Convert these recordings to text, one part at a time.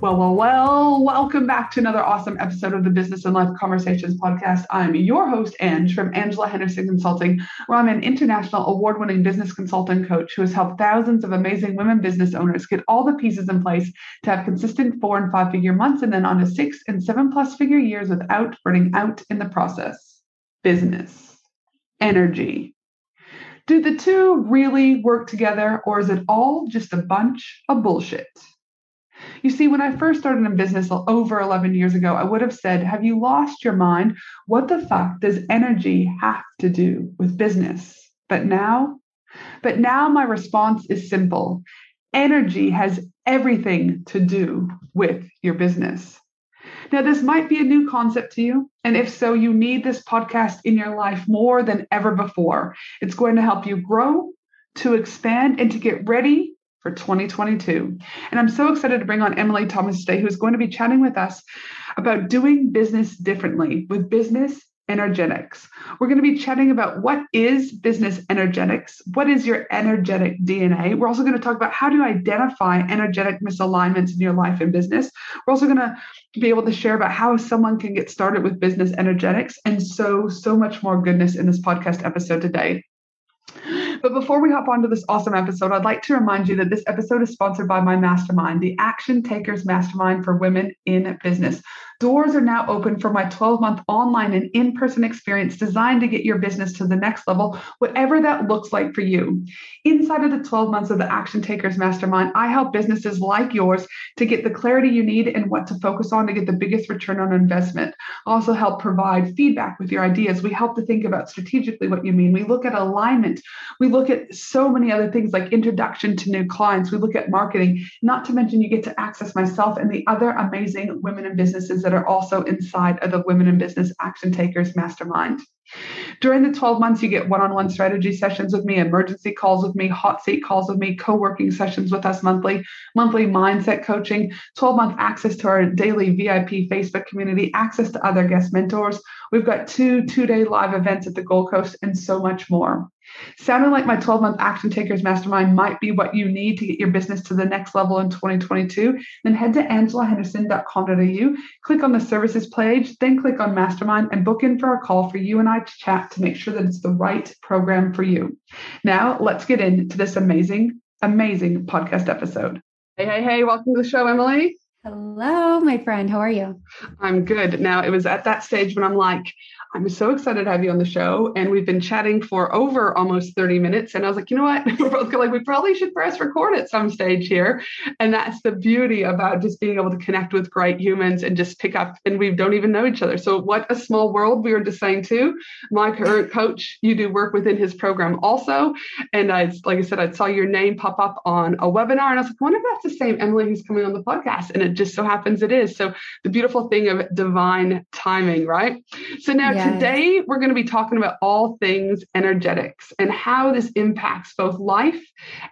Well, well, well, welcome back to another awesome episode of the Business and Life Conversations podcast. I'm your host, Ange, from Angela Henderson Consulting, where I'm an international award winning business consultant coach who has helped thousands of amazing women business owners get all the pieces in place to have consistent four and five figure months and then on to six and seven plus figure years without burning out in the process. Business, energy. Do the two really work together, or is it all just a bunch of bullshit? You see, when I first started in business over 11 years ago, I would have said, Have you lost your mind? What the fuck does energy have to do with business? But now, but now my response is simple energy has everything to do with your business. Now, this might be a new concept to you. And if so, you need this podcast in your life more than ever before. It's going to help you grow, to expand, and to get ready for 2022. And I'm so excited to bring on Emily Thomas today, who's going to be chatting with us about doing business differently with business energetics. We're going to be chatting about what is business energetics, what is your energetic DNA. We're also going to talk about how to identify energetic misalignments in your life and business. We're also going to be able to share about how someone can get started with business energetics and so so much more goodness in this podcast episode today. But before we hop on to this awesome episode, I'd like to remind you that this episode is sponsored by my mastermind, the Action Takers Mastermind for Women in Business. Doors are now open for my 12 month online and in person experience designed to get your business to the next level, whatever that looks like for you. Inside of the 12 months of the Action Takers Mastermind, I help businesses like yours to get the clarity you need and what to focus on to get the biggest return on investment. I also help provide feedback with your ideas. We help to think about strategically what you mean. We look at alignment. We look at so many other things like introduction to new clients. We look at marketing, not to mention you get to access myself and the other amazing women in businesses that are also inside of the Women in Business Action Takers Mastermind. During the 12 months, you get one on one strategy sessions with me, emergency calls with me, hot seat calls with me, co working sessions with us monthly, monthly mindset coaching, 12 month access to our daily VIP Facebook community, access to other guest mentors. We've got two two day live events at the Gold Coast, and so much more. Sounding like my 12 month Action Takers Mastermind might be what you need to get your business to the next level in 2022, then head to angelahenderson.com.au, click on the services page, then click on Mastermind and book in for a call for you and I to chat to make sure that it's the right program for you. Now, let's get into this amazing, amazing podcast episode. Hey, hey, hey, welcome to the show, Emily. Hello, my friend. How are you? I'm good. Now, it was at that stage when I'm like, I'm so excited to have you on the show. And we've been chatting for over almost 30 minutes. And I was like, you know what? We're both like, we probably should press record at some stage here. And that's the beauty about just being able to connect with great humans and just pick up. And we don't even know each other. So, what a small world we were just saying. My current coach, you do work within his program also. And I, like I said, I saw your name pop up on a webinar. And I was like, I wonder if that's the same Emily who's coming on the podcast. And it just so happens it is. So, the beautiful thing of divine timing, right? So, now yes. today we're going to be talking about all things energetics and how this impacts both life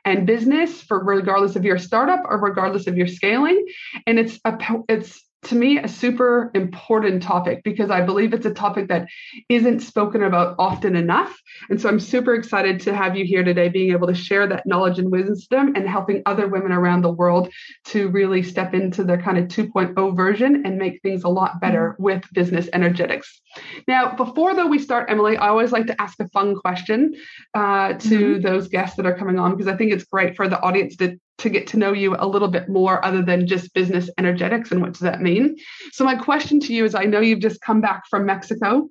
and business for regardless of your startup or regardless of your scaling. And it's a it's to me a super important topic because I believe it's a topic that isn't spoken about often enough. And so I'm super excited to have you here today, being able to share that knowledge and wisdom and helping other women around the world to really step into their kind of 2.0 version and make things a lot better mm-hmm. with business energetics. Now, before though we start, Emily, I always like to ask a fun question uh, to mm-hmm. those guests that are coming on because I think it's great for the audience to to get to know you a little bit more other than just business energetics and what does that mean. So my question to you is i know you've just come back from mexico.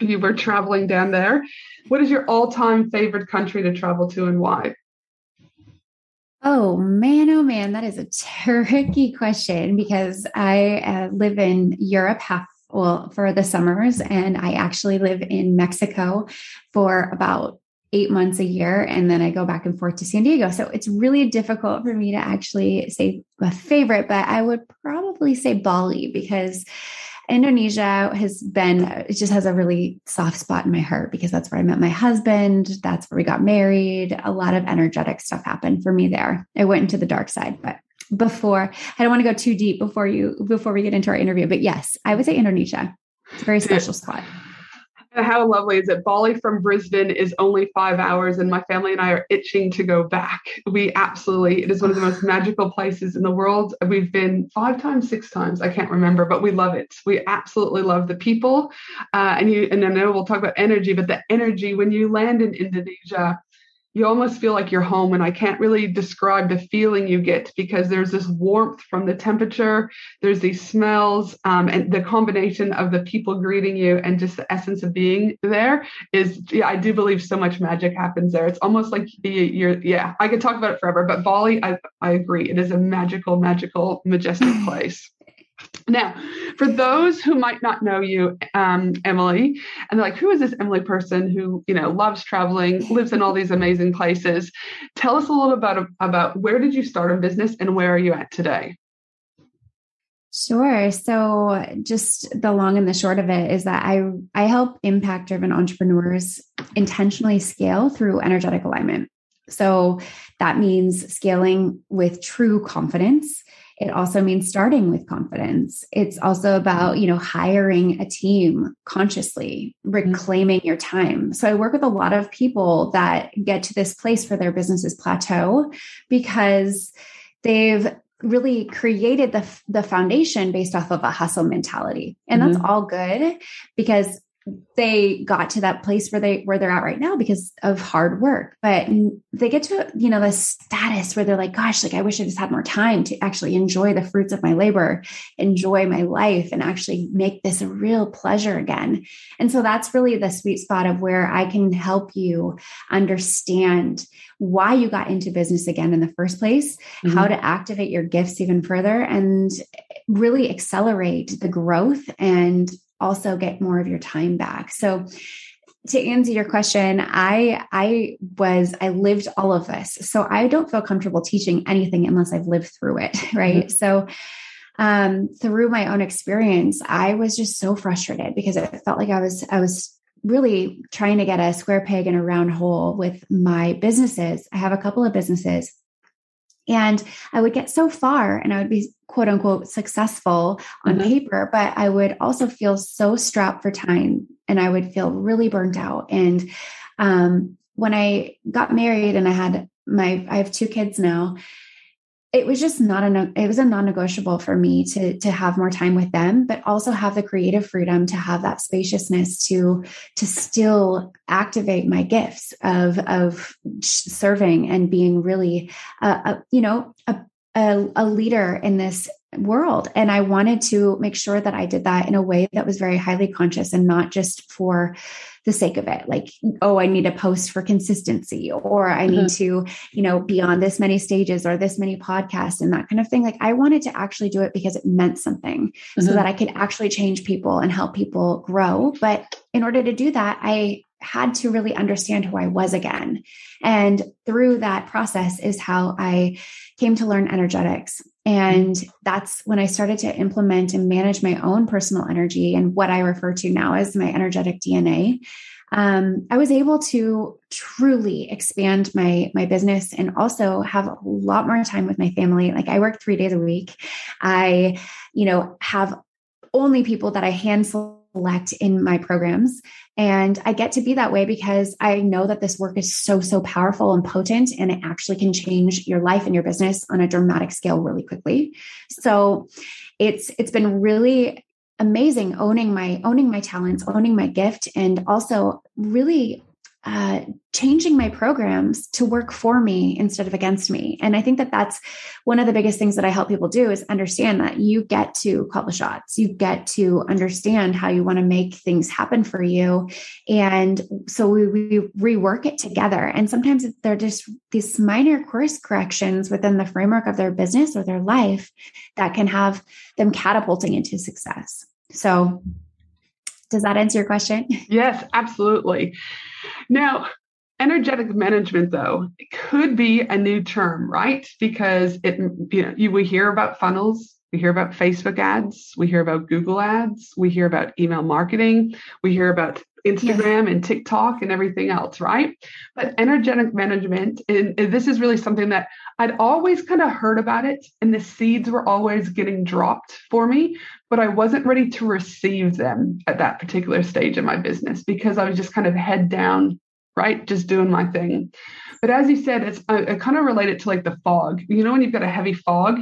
You were traveling down there what is your all-time favorite country to travel to and why? Oh man, oh man, that is a tricky question because I uh, live in Europe half well for the summers and I actually live in Mexico for about eight months a year and then I go back and forth to San Diego. So it's really difficult for me to actually say a favorite, but I would probably say Bali because Indonesia has been, it just has a really soft spot in my heart because that's where I met my husband. That's where we got married. A lot of energetic stuff happened for me there. I went into the dark side, but before I don't want to go too deep before you before we get into our interview, but yes, I would say Indonesia. It's a very special spot. How lovely is it? Bali from Brisbane is only five hours, and my family and I are itching to go back. We absolutely, it is one of the most magical places in the world. We've been five times, six times, I can't remember, but we love it. We absolutely love the people. Uh, and you, and I know we'll talk about energy, but the energy when you land in Indonesia, you almost feel like you're home and i can't really describe the feeling you get because there's this warmth from the temperature there's these smells um, and the combination of the people greeting you and just the essence of being there is yeah, i do believe so much magic happens there. It's almost like you're yeah i could talk about it forever but bali i, I agree it is a magical magical majestic place now, for those who might not know you, um, Emily, and they're like, who is this Emily person who, you know, loves traveling, lives in all these amazing places? Tell us a little about about where did you start in business and where are you at today? Sure. So just the long and the short of it is that I I help impact driven entrepreneurs intentionally scale through energetic alignment. So that means scaling with true confidence it also means starting with confidence. It's also about, you know, hiring a team consciously, mm-hmm. reclaiming your time. So I work with a lot of people that get to this place where their businesses plateau because they've really created the the foundation based off of a hustle mentality and that's mm-hmm. all good because they got to that place where they where they're at right now because of hard work but they get to you know the status where they're like gosh like i wish i just had more time to actually enjoy the fruits of my labor enjoy my life and actually make this a real pleasure again and so that's really the sweet spot of where i can help you understand why you got into business again in the first place mm-hmm. how to activate your gifts even further and really accelerate the growth and also get more of your time back. So to answer your question, I I was I lived all of this. So I don't feel comfortable teaching anything unless I've lived through it, right? Mm-hmm. So um through my own experience, I was just so frustrated because it felt like I was I was really trying to get a square peg in a round hole with my businesses. I have a couple of businesses and I would get so far and I would be quote unquote successful on mm-hmm. paper, but I would also feel so strapped for time and I would feel really burnt out. And um, when I got married and I had my, I have two kids now, it was just not a it was a non-negotiable for me to to have more time with them but also have the creative freedom to have that spaciousness to to still activate my gifts of of serving and being really a, you know a, a, a leader in this world. And I wanted to make sure that I did that in a way that was very highly conscious and not just for the sake of it. Like, oh, I need a post for consistency, or I need mm-hmm. to, you know, be on this many stages or this many podcasts and that kind of thing. Like, I wanted to actually do it because it meant something mm-hmm. so that I could actually change people and help people grow. But in order to do that, I had to really understand who I was again. And through that process is how I came to learn energetics. And that's when I started to implement and manage my own personal energy and what I refer to now as my energetic DNA. Um, I was able to truly expand my my business and also have a lot more time with my family. Like I work three days a week. I, you know, have only people that I hand select in my programs. And I get to be that way because I know that this work is so, so powerful and potent, and it actually can change your life and your business on a dramatic scale really quickly. So it's it's been really amazing owning my owning my talents owning my gift and also really uh, changing my programs to work for me instead of against me. And I think that that's one of the biggest things that I help people do is understand that you get to call the shots. You get to understand how you want to make things happen for you. And so we, we rework it together. And sometimes they're just these minor course corrections within the framework of their business or their life that can have them catapulting into success. So does that answer your question? Yes, absolutely. Now, energetic management though could be a new term right? Because it you know you, we hear about funnels we hear about facebook ads we hear about google ads we hear about email marketing we hear about instagram and tiktok and everything else right but energetic management and, and this is really something that i'd always kind of heard about it and the seeds were always getting dropped for me but i wasn't ready to receive them at that particular stage in my business because i was just kind of head down right? Just doing my thing. But as you said, it's uh, I, I kind of relate it to like the fog. You know, when you've got a heavy fog,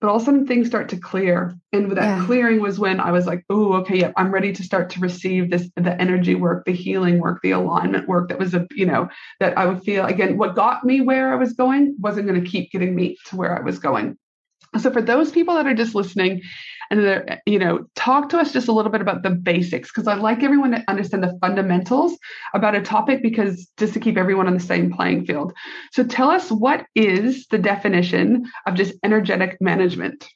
but all of a sudden things start to clear. And with that yeah. clearing was when I was like, oh, okay, yeah, I'm ready to start to receive this the energy work, the healing work, the alignment work that was a, you know, that I would feel again, what got me where I was going wasn't going to keep getting me to where I was going. So for those people that are just listening and you know, talk to us just a little bit about the basics because I'd like everyone to understand the fundamentals about a topic because just to keep everyone on the same playing field. So tell us what is the definition of just energetic management?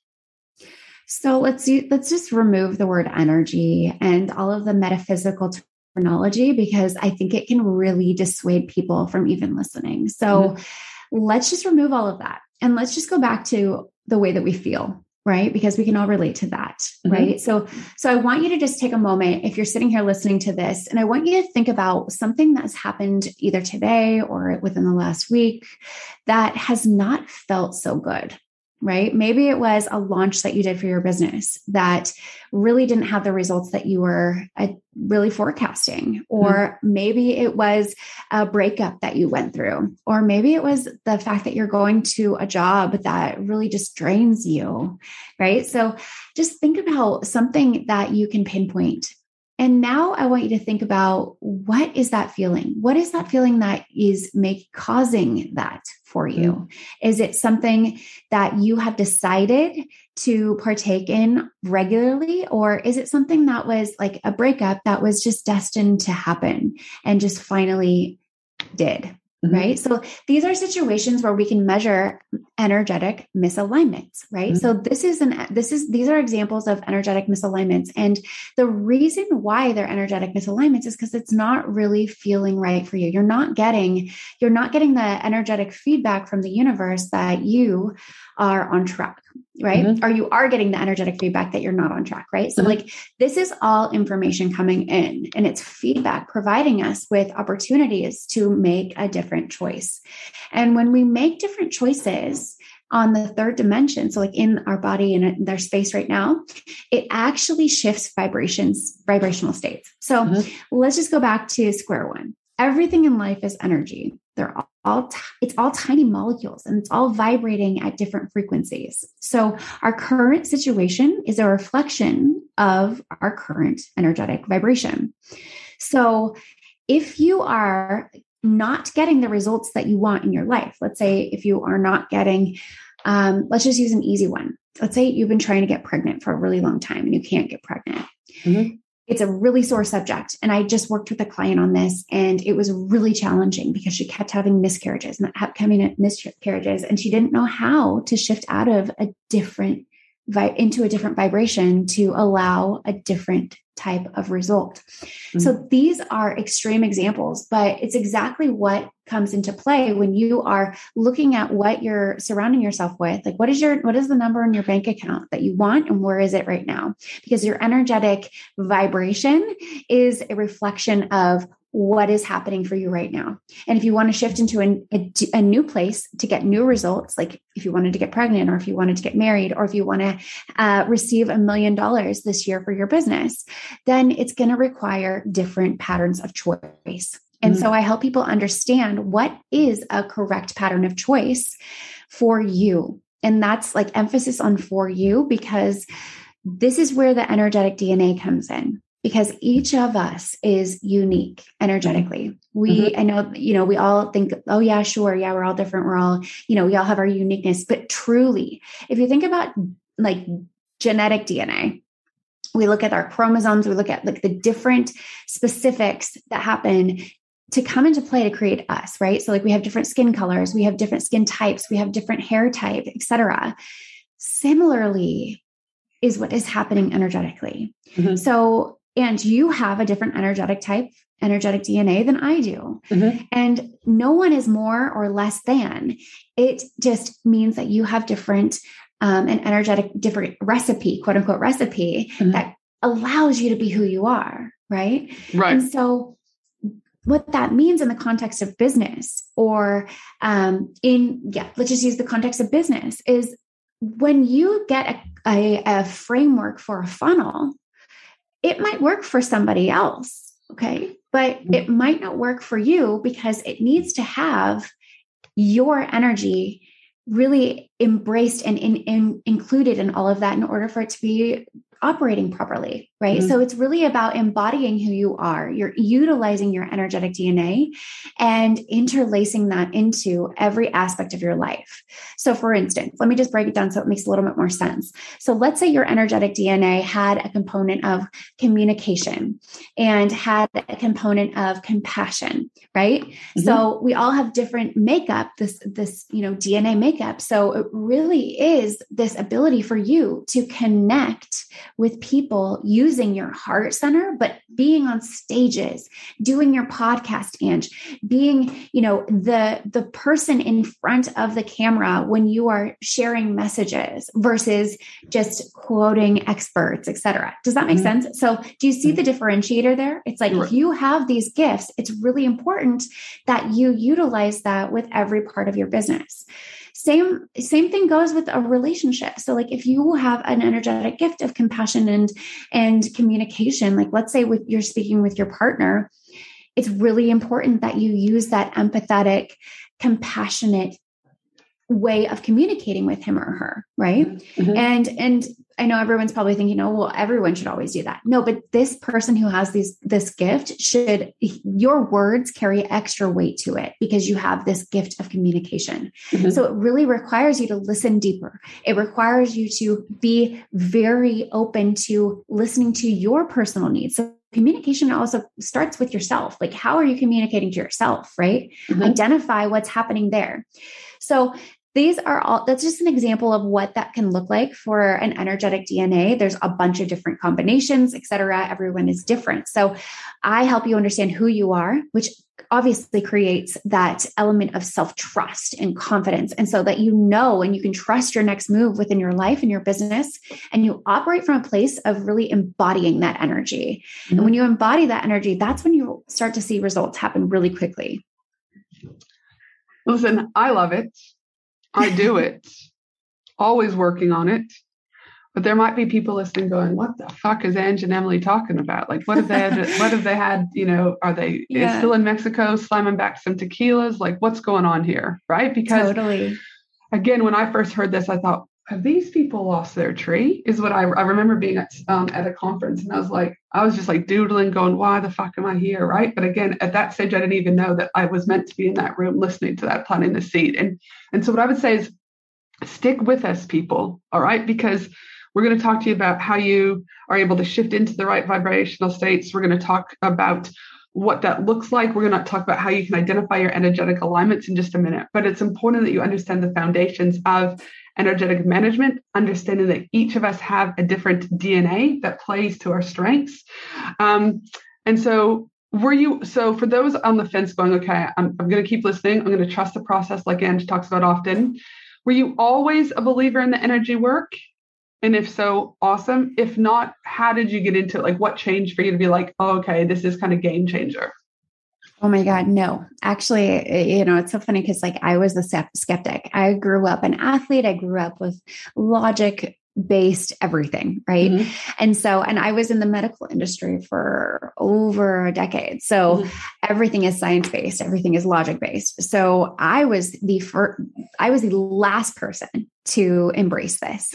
So let's let's just remove the word energy and all of the metaphysical terminology because I think it can really dissuade people from even listening. So mm-hmm. let's just remove all of that and let's just go back to the way that we feel right? Because we can all relate to that mm-hmm. right? So so i want you to just take a moment if you're sitting here listening to this and i want you to think about something that's happened either today or within the last week that has not felt so good right? Maybe it was a launch that you did for your business that really didn't have the results that you were uh, really forecasting. Or mm-hmm. maybe it was a breakup that you went through. Or maybe it was the fact that you're going to a job that really just drains you, right? So just think about something that you can pinpoint and now I want you to think about what is that feeling? What is that feeling that is make causing that for you? Mm-hmm. Is it something that you have decided to partake in regularly or is it something that was like a breakup that was just destined to happen and just finally did? Mm-hmm. Right. So these are situations where we can measure energetic misalignments, right? Mm-hmm. So this is an this is these are examples of energetic misalignments. And the reason why they're energetic misalignments is because it's not really feeling right for you. You're not getting, you're not getting the energetic feedback from the universe that you are on track right? Mm-hmm. Or you are getting the energetic feedback that you're not on track, right? So, mm-hmm. like, this is all information coming in and it's feedback providing us with opportunities to make a different choice. And when we make different choices, on the third dimension, so like in our body and in their space right now, it actually shifts vibrations, vibrational states. So mm-hmm. let's just go back to square one. Everything in life is energy. They're all all t- it's all tiny molecules and it's all vibrating at different frequencies. So our current situation is a reflection of our current energetic vibration. So if you are not getting the results that you want in your life, let's say if you are not getting um, let's just use an easy one. Let's say you've been trying to get pregnant for a really long time and you can't get pregnant. Mm-hmm it's a really sore subject. And I just worked with a client on this and it was really challenging because she kept having miscarriages and kept coming at miscarriages and she didn't know how to shift out of a different into a different vibration to allow a different type of result. Mm-hmm. So these are extreme examples, but it's exactly what comes into play when you are looking at what you're surrounding yourself with. Like what is your what is the number in your bank account that you want and where is it right now? Because your energetic vibration is a reflection of what is happening for you right now. And if you want to shift into a, a, a, new place to get new results, like if you wanted to get pregnant or if you wanted to get married or if you want to uh, receive a million dollars this year for your business, then it's going to require different patterns of choice. And mm-hmm. so I help people understand what is a correct pattern of choice for you. And that's like emphasis on for you because this is where the energetic DNA comes in because each of us is unique energetically. We, mm-hmm. I know, you know, we all think, oh, yeah, sure. Yeah, we're all different. We're all, you know, we all have our uniqueness. But truly, if you think about like genetic DNA, we look at our chromosomes, we look at like the different specifics that happen to come into play to create us, right? So like we have different skin colors, we have different skin types, we have different hair type, etc. Similarly, is what is happening energetically. Mm-hmm. So and you have a different energetic type energetic DNA than I do. Mm-hmm. And no one is more or less than. It just means that you have different, um, an energetic, different recipe, quote unquote recipe mm-hmm. that allows you to be who you are. Right. Right. And so what that means in the context of business or um, in yeah let's just use the context of business is when you get a, a, a framework for a funnel it might work for somebody else okay but mm-hmm. it might not work for you because it needs to have your energy really embraced and in, in, included in all of that in order for it to be operating properly, right? Mm-hmm. So it's really about embodying who you are. You're utilizing your energetic DNA and interlacing that into every aspect of your life. So, for instance, let me just break it down so it makes a little bit more sense. So, let's say your energetic DNA had a component of communication and had a component of compassion, right? Mm-hmm. So, we all have different makeup, this, this, you know, DNA makeup. So, it really is this ability for you to connect with people using your heart center, but being on stages, doing your podcast, and being, you know, the the person in front of the camera when you are sharing messages versus just quoting experts, etc. Does that make mm-hmm. sense? So do you see the mm-hmm. differentiator there? It's like right. if you have these gifts, it's really important that you utilize that with every part of your business same same thing goes with a relationship. So like if you have an energetic gift of compassion and and communication like let's say with you're speaking with your partner it's really important that you use that empathetic compassionate way of communicating with him or her right? Mm-hmm. and and i know everyone's probably thinking oh well everyone should always do that. No but this person who has these this gift should your words carry extra weight to it because you have this gift of communication. Mm-hmm. so it really requires you to listen deeper. It requires you to be very open to listening to your personal needs. So communication also starts with yourself. Like how are you communicating to yourself right? Mm-hmm. identify what's happening there. So these are all that's just an example of what that can look like for an energetic dna there's a bunch of different combinations etc everyone is different. So i help you understand who you are which obviously creates that element of self-trust and confidence and so that you know and you can trust your next move within your life and your business and you operate from a place of really embodying that energy. Mm-hmm. and when you embody that energy that's when you start to see results happen really quickly. Listen i love it I do it, always working on it. But there might be people listening going, "What the fuck is Ange and Emily talking about? Like, what have they had? what have they had? You know, are they yeah. still in Mexico slamming back some tequilas? Like, what's going on here? Right? Because totally. Again, when I first heard this, I thought, have these people lost their tree? Is what I, I remember being at um, at a conference, and I was like, I was just like doodling, going, why the fuck am I here? Right? But again, at that stage, I didn't even know that I was meant to be in that room listening to that, planting the seed. And and so what I would say is stick with us, people, all right? Because we're going to talk to you about how you are able to shift into the right vibrational states. We're going to talk about what that looks like. We're going to talk about how you can identify your energetic alignments in just a minute. But it's important that you understand the foundations of energetic management, understanding that each of us have a different DNA that plays to our strengths. Um, and so were you so for those on the fence going okay i'm, I'm going to keep listening i'm going to trust the process like ange talks about often were you always a believer in the energy work? And if so, awesome. If not, how did you get into it? Like, what changed for you to be like, oh, okay, this is kind of game changer? Oh my God, no. Actually, you know, it's so funny because like I was a skeptic. I grew up an athlete. I grew up with logic based everything right mm-hmm. and so and i was in the medical industry for over a decade so mm-hmm. everything is science based everything is logic based so i was the first i was the last person to embrace this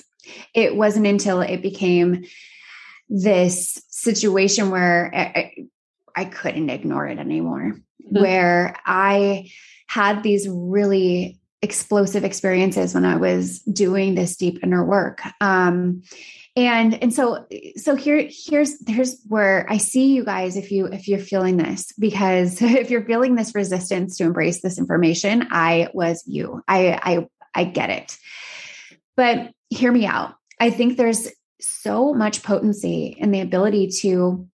it wasn't until it became this situation where i, I couldn't ignore it anymore mm-hmm. where i had these really explosive experiences when I was doing this deep inner work. Um, and and so so here here's here's where I see you guys if you if you're feeling this because if you're feeling this resistance to embrace this information, I was you. I I I get it. But hear me out. I think there's so much potency in the ability to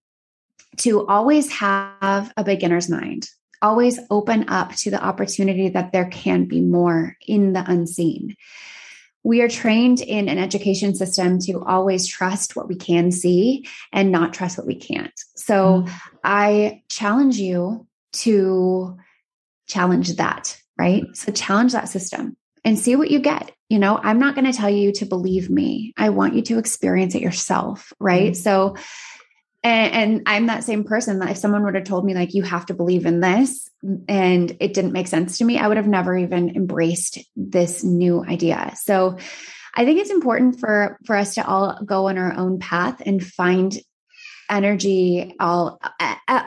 to always have a beginner's mind, always open up to the opportunity that there can be more in the unseen. We are trained in an education system to always trust what we can see and not trust what we can't. So mm-hmm. I challenge you to challenge that, right? So challenge that system and see what you get. You know, I'm not going to tell you to believe me. I want you to experience it yourself, right? Mm-hmm. So and, and, I'm that same person that if someone would have told me, like, you have to believe in this, and it didn't make sense to me, I would have never even embraced this new idea. So I think it's important for for us to all go on our own path and find energy, all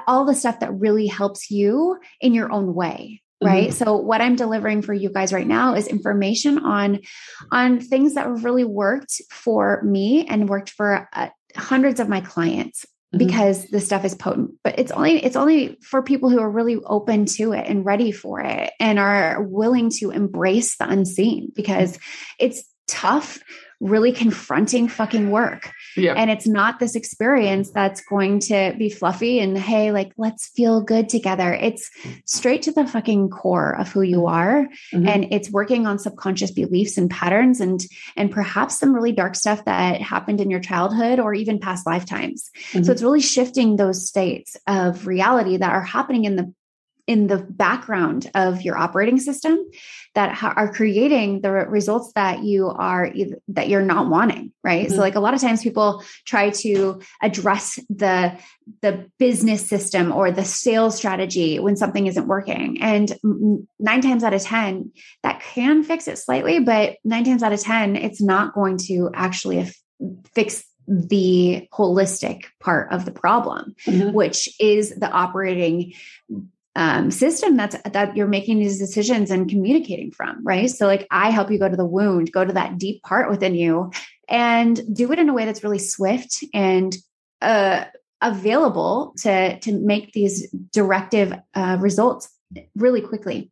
all the stuff that really helps you in your own way right mm-hmm. so what i'm delivering for you guys right now is information on on things that really worked for me and worked for uh, hundreds of my clients Mm-hmm. Mm-hmm. because the stuff is potent but it's only it's only for people who are really open to it and ready for it and are willing to embrace the unseen because it's tough really confronting fucking work. Yep. And it's not this experience that's going to be fluffy and hey, like let's feel good together. It's straight to the fucking core of who you are. Mm-hmm. And it's working on subconscious beliefs and patterns and and perhaps some really dark stuff that happened in your childhood or even past lifetimes. Mm-hmm. So it's really shifting those states of reality that are happening in the in the background of your operating system that ha- are creating the results that you are that you're not wanting right mm-hmm. so like a lot of times people try to address the the business system or the sales strategy when something isn't working and 9 times out of 10 that can fix it slightly but 9 times out of 10 it's not going to actually fix the holistic part of the problem, mm-hmm. which is the operating um, system that's that you're making these decisions and communicating from right so like i help you go to the wound go to that deep part within you and do it in a way that's really swift and uh, available to to make these directive uh, results really quickly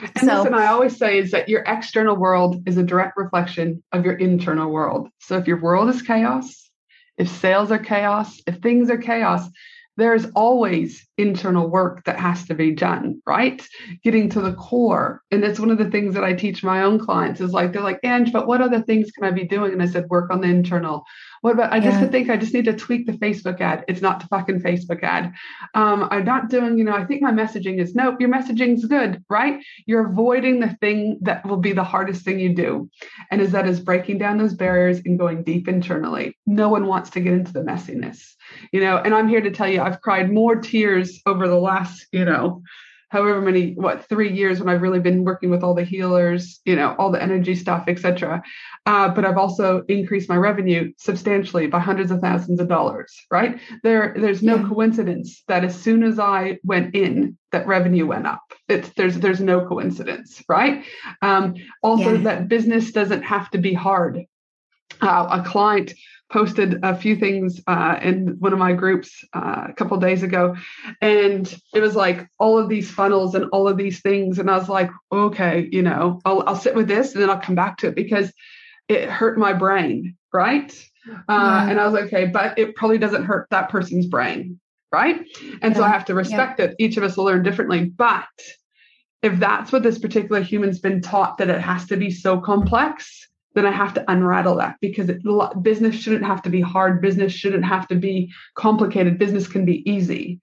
and so, listen, I always say is that your external world is a direct reflection of your internal world. So if your world is chaos, if sales are chaos, if things are chaos, there's always internal work that has to be done, right? Getting to the core. And it's one of the things that I teach my own clients is like, they're like, Ange, but what other things can I be doing? And I said, work on the internal. What about, I just think I just need to tweak the Facebook ad. It's not the fucking Facebook ad. Um, I'm not doing, you know, I think my messaging is, nope, your messaging's good, right? You're avoiding the thing that will be the hardest thing you do. And is that is breaking down those barriers and going deep internally. No one wants to get into the messiness you know and i'm here to tell you i've cried more tears over the last you know however many what three years when i've really been working with all the healers you know all the energy stuff etc uh, but i've also increased my revenue substantially by hundreds of thousands of dollars right? There there's no yeah. coincidence that as soon as i went in that revenue went up. It's there's there's no coincidence right? Um, also yeah. that business doesn't have to be hard. Uh, a client posted a few things uh, in one of my groups uh, a couple days ago, and it was like all of these funnels and all of these things, and I was like, okay, you know, I'll, I'll sit with this and then I'll come back to it because it hurt my brain, right? Uh, And I was like, okay, but it probably doesn't hurt that person's brain, right? And yeah. so I have to respect yeah. it. Each of us will learn differently, but if that's what this particular human's been taught that it has to be so complex then I have to unrattle that because it, business shouldn't have to be hard. Business shouldn't have to be complicated. Business can be easy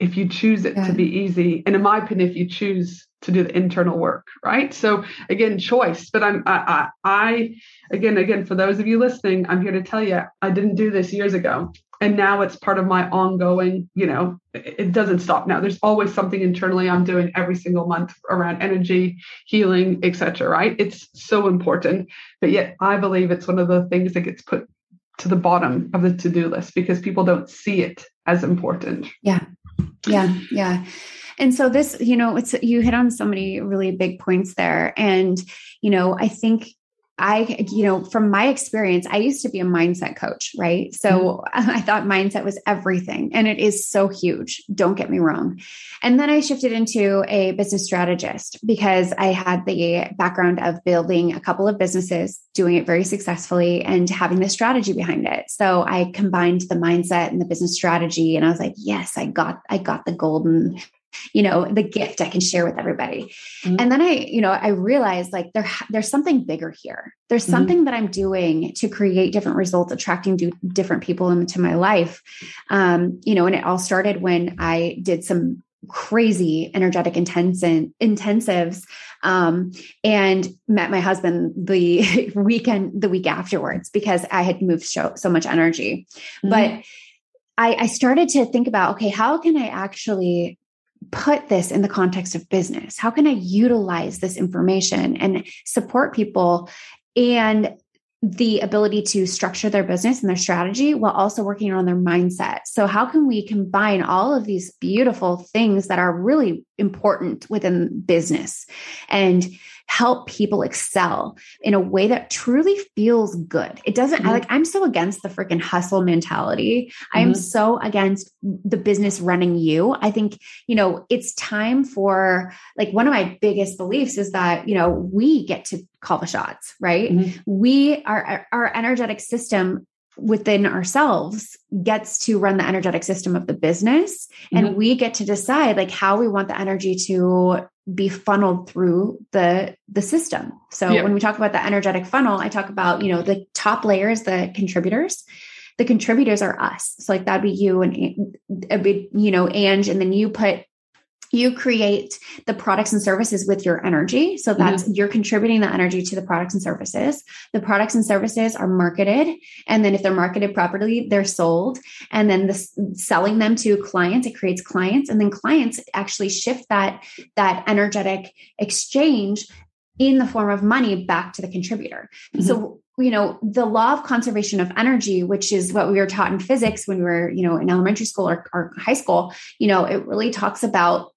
if you choose it yeah. to be easy. And in my opinion, if you choose to do the internal work, right? So again, choice. But I'm I, I, I again again for those of you listening, I'm here to tell you I didn't do this years ago and now it's part of my ongoing you know it doesn't stop now. There's always something internally i'm doing every single month around energy healing etc right? It's so important. But yet i believe it's one of the things that gets put to the bottom of the to-do list because people don't see it as important. Yeah. Yeah. Yeah. And so this you know it's you hit on so many really big points there. And you know i think I, you know, from my experience, I used to be a mindset coach, right? So mm-hmm. I thought mindset was everything, and it is so huge. Don't get me wrong. And then I shifted into a business strategist because I had the background of building a couple of businesses, doing it very successfully, and having the strategy behind it. So I combined the mindset and the business strategy, and I was like, yes, I got, I got the golden you know the gift i can share with everybody mm-hmm. and then i you know i realized like there there's something bigger here there's mm-hmm. something mm-hmm. that i'm doing to create different results attracting do, different people into my life um you know and it all started when i did some crazy energetic intensive intensives um, and met my husband the weekend the week afterwards because i had moved so, so much energy mm-hmm. but I, I started to think about okay how can i actually put this in the context of business? How can I utilize this information and support people and the ability to structure their business and their strategy while also working on their mindset. So, how can we combine all of these beautiful things that are really important within business and help people excel in a way that truly feels good. It doesn't mm-hmm. I like I'm so against the freaking hustle mentality. Mm-hmm. I'm so against the business running you. I think, you know, it's time for like one of my biggest beliefs is that, you know, we get to call the shots, right? Mm-hmm. We are our energetic system within ourselves gets to run the energetic system of the business and mm-hmm. we get to decide like how we want the energy to be funneled through the the system. So yeah. when we talk about the energetic funnel i talk about you know the top layers the contributors. The contributors are us. So like that'd be you and a big you know and and then you put you create the products and services with your energy. So that's mm-hmm. you're contributing the energy to the products and services. The products and services are marketed. And then if they're marketed properly, they're sold. And then the selling them to clients, it creates clients. And then clients actually shift that, that energetic exchange in the form of money back to the contributor. Mm-hmm. So you know the law of conservation of energy which is what we were taught in physics when we were you know in elementary school or, or high school you know it really talks about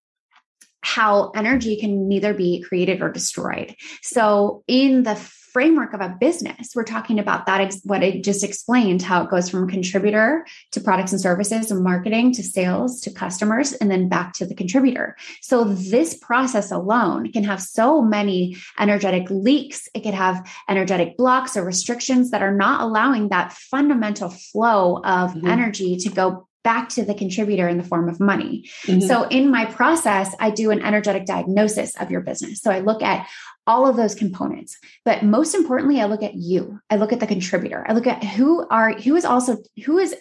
how energy can neither be created or destroyed. So, in the framework of a business, we're talking about that, ex- what I just explained, how it goes from contributor to products and services and marketing to sales to customers and then back to the contributor. So, this process alone can have so many energetic leaks. It could have energetic blocks or restrictions that are not allowing that fundamental flow of mm-hmm. energy to go back to the contributor in the form of money. Mm-hmm. So in my process, I do an energetic diagnosis of your business. So I look at all of those components. But most importantly, I look at you. I look at the contributor. I look at who are who is also who is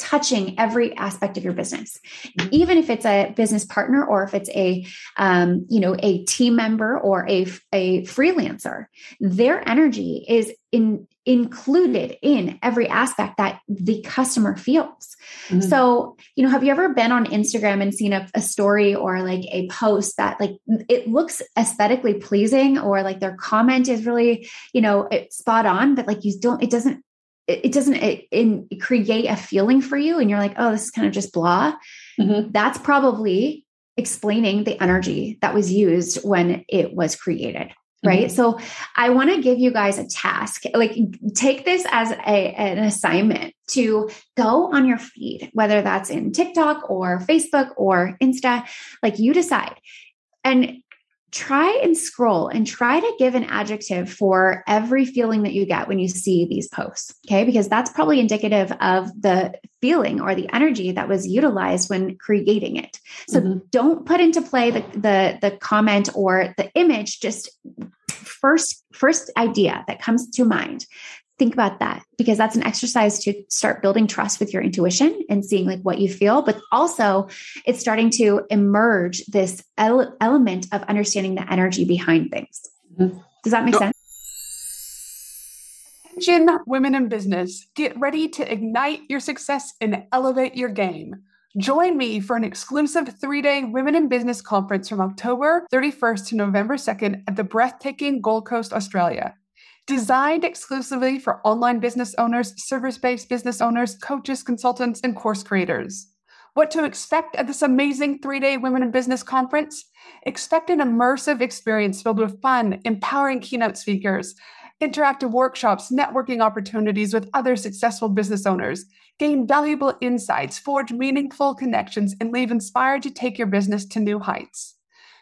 touching every aspect of your business mm-hmm. even if it's a business partner or if it's a um, you know a team member or a, a freelancer their energy is in included in every aspect that the customer feels mm-hmm. so you know have you ever been on instagram and seen a, a story or like a post that like it looks aesthetically pleasing or like their comment is really you know spot on but like you don't it doesn't it, doesn't it, it create a feeling for you and you're like oh this is kind of just blah mm-hmm. that's probably explaining the energy that was used when it was created right mm-hmm. so i want to give you guys a task like take this as a, an assignment to go on your feed whether that's in tiktok or facebook or insta like you decide and try and scroll and try to give an adjective for every feeling that you get when you see these posts. Okay. Because that's probably indicative of the feeling or the energy that was utilized when creating it. So mm-hmm. don't put into play the, the, the comment or the image, just first, first idea that comes to mind think about that because that's an exercise to start building trust with your intuition and seeing like what you feel but also it's starting to emerge this ele- element of understanding the energy behind things mm-hmm. does that make sense Attention, women in business, get ready to ignite your success and elevate your game. Join me for an exclusive three day Women in Business conference from October 31st to November 2nd at the breathtaking Gold Coast, Australia. Designed exclusively for online business owners, service based business owners, coaches, consultants, and course creators. What to expect at this amazing three day Women in Business conference? Expect an immersive experience filled with fun, empowering keynote speakers, interactive workshops, networking opportunities with other successful business owners, gain valuable insights, forge meaningful connections, and leave inspired to take your business to new heights.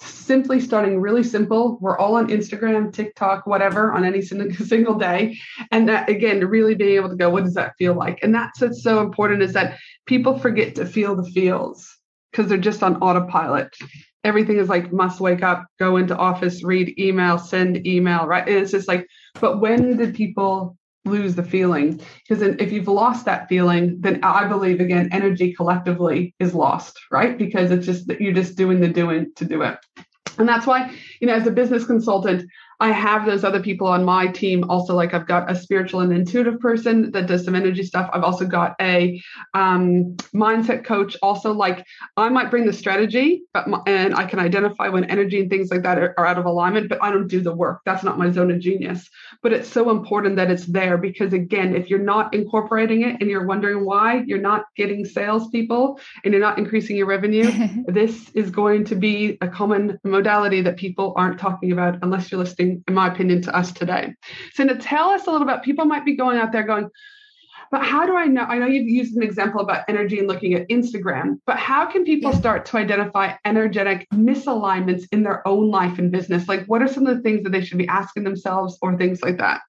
simply starting really simple. We're all on Instagram, TikTok, whatever, on any single day. And that, again, really being able to go, what does that feel like? And that's what's so important is that people forget to feel the feels because they're just on autopilot. Everything is like must wake up, go into office, read email, send email, right? And it's just like, but when did people lose the feeling. Because if you've lost that feeling then i believe again energy collectively is lost right? Because it's just that you're just doing the doing to do it. And that's why you know as a business consultant I have those other people on my team. Also, like I've got a spiritual and intuitive person that does some energy stuff. I've also got a um, mindset coach. Also, like I might bring the strategy, but my, and I can identify when energy and things like that are, are out of alignment. But I don't do the work. That's not my zone of genius. But it's so important that it's there because again, if you're not incorporating it and you're wondering why you're not getting salespeople and you're not increasing your revenue, this is going to be a common modality that people aren't talking about unless you're listening in my opinion, to us today. So, to tell us a little bit, people might be going out there going, but how do I know? I know you've used an example about energy and looking at Instagram, but how can people start to identify energetic misalignments in their own life and business? Like, what are some of the things that they should be asking themselves or things like that?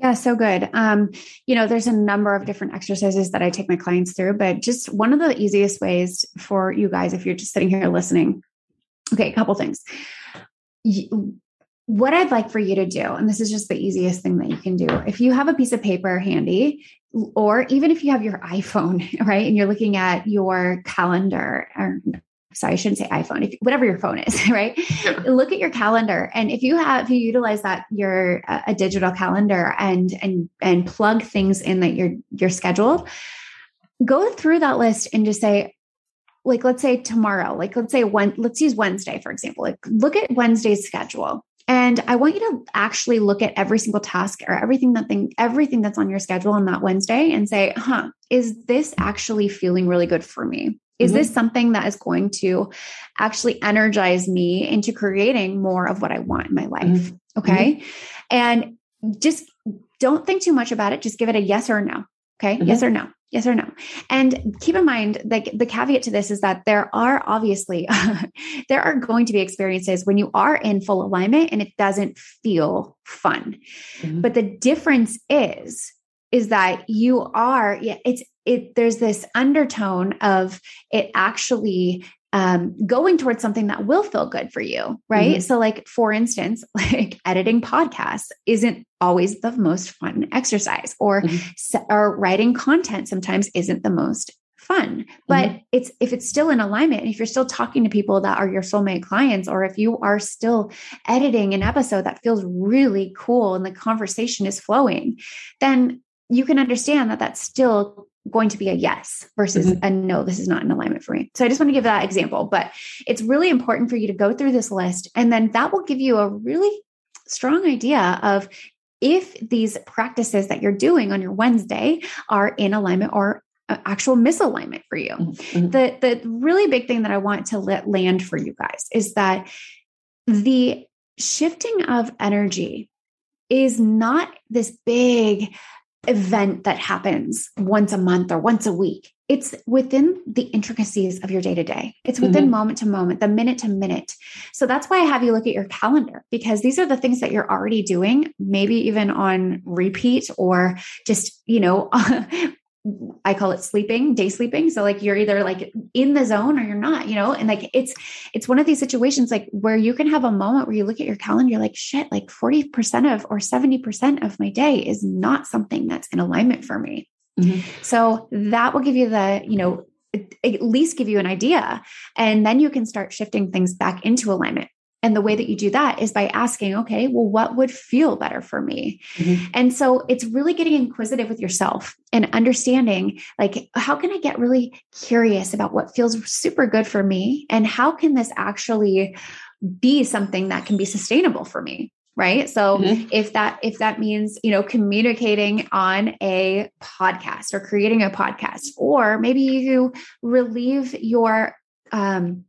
Yeah, so good. Um, you know, there's a number of different exercises that I take my clients through, but just one of the easiest ways for you guys, if you're just sitting here listening, okay, a couple things what I'd like for you to do, and this is just the easiest thing that you can do, if you have a piece of paper handy, or even if you have your iPhone, right, and you're looking at your calendar, or sorry, I shouldn't say iPhone, if, whatever your phone is, right? Yeah. Look at your calendar, and if you have, if you utilize that your uh, a digital calendar and and and plug things in that you're you're scheduled, go through that list and just say, like let's say tomorrow like let's say one, let's use wednesday for example like look at wednesday's schedule and I want you to actually look at every single task or everything that thing, everything that's on your schedule on that Wednesday and say, huh, is this actually feeling really good for me? Is mm-hmm. this something that is going to actually energize me into creating more of what I want in my life? Mm-hmm. Okay. Mm-hmm. And just don't think too much about it. Just give it a yes or no. Okay. Yes mm-hmm. or no. Yes or no? And keep in mind, like the caveat to this is that there are obviously there are going to be experiences when you are in full alignment and it doesn't feel fun. Mm-hmm. But the difference is is that you are yeah, it's it there's this undertone of it actually um, going towards something that will feel good for you, right? Mm-hmm. So, like for instance, like editing podcasts isn't always the most fun exercise, or mm-hmm. or writing content sometimes isn't the most fun but mm-hmm. it's if it's still in alignment and if you're still talking to people that are your soulmate clients or if you are still editing an episode that feels really cool and the conversation is flowing then you can understand that that's still going to be a yes versus mm-hmm. a no, this is not in alignment for me. So I just want to give that example, but it's really important for you to go through this list and then that will give you a really strong idea of if these practices that you're doing on your Wednesday are in alignment or actual misalignment for you. Mm-hmm. The the really big thing that I want to let land for you guys is that the shifting of energy is not this big event that happens once a month or once a week. It's within the intricacies of your day to day. It's within mm-hmm. moment to moment, the minute to minute. So that's why I have you look at your calendar because these are the things that you're already doing, maybe even on repeat or just, you know, I call it sleeping, day sleeping. So like you're either like in the zone or you're not, you know, and like it's it's one of these situations like where you can have a moment where you look at your calendar, you're like, shit, like 40% of or 70% of my day is not something that's in alignment for me. Mm-hmm. So that will give you the, you know, at least give you an idea. And then you can start shifting things back into alignment. And the way that you do that is by asking, okay, well, what would feel better for me? Mm-hmm. And so it's really getting inquisitive with yourself and understanding, like, how can I get really curious about what feels super good for me? And how can this actually be something that can be sustainable for me? right so mm-hmm. if that if that means you know communicating on a podcast or creating a podcast or maybe you relieve your um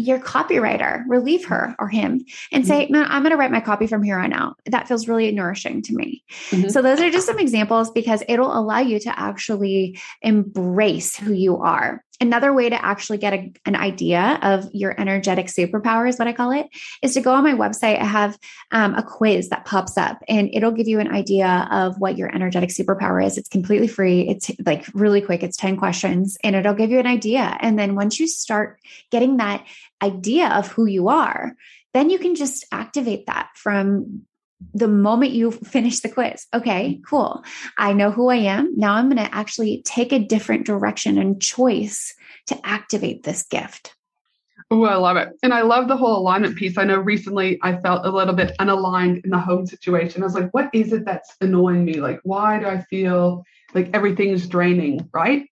your copywriter relieve her or him and say mm-hmm. no i'm going to write my copy from here on out that feels really nourishing to me mm-hmm. so those are just some examples because it'll allow you to actually embrace who you are Another way to actually get a, an idea of your energetic superpower is what I call it is to go on my website. I have um, a quiz that pops up and it'll give you an idea of what your energetic superpower is. It's completely free. It's like really quick. It's 10 questions and it'll give you an idea. And then once you start getting that idea of who you are, then you can just activate that from the moment you finish the quiz. Okay, mm-hmm. cool. I know who I am. Now I'm going to actually take a different direction and choice to activate this gift. Oh, I love it. And I love the whole alignment piece. I know recently I felt a little bit unaligned in the home situation. I was like, what is it that's annoying me? Like, why do I feel like everything's draining? Right.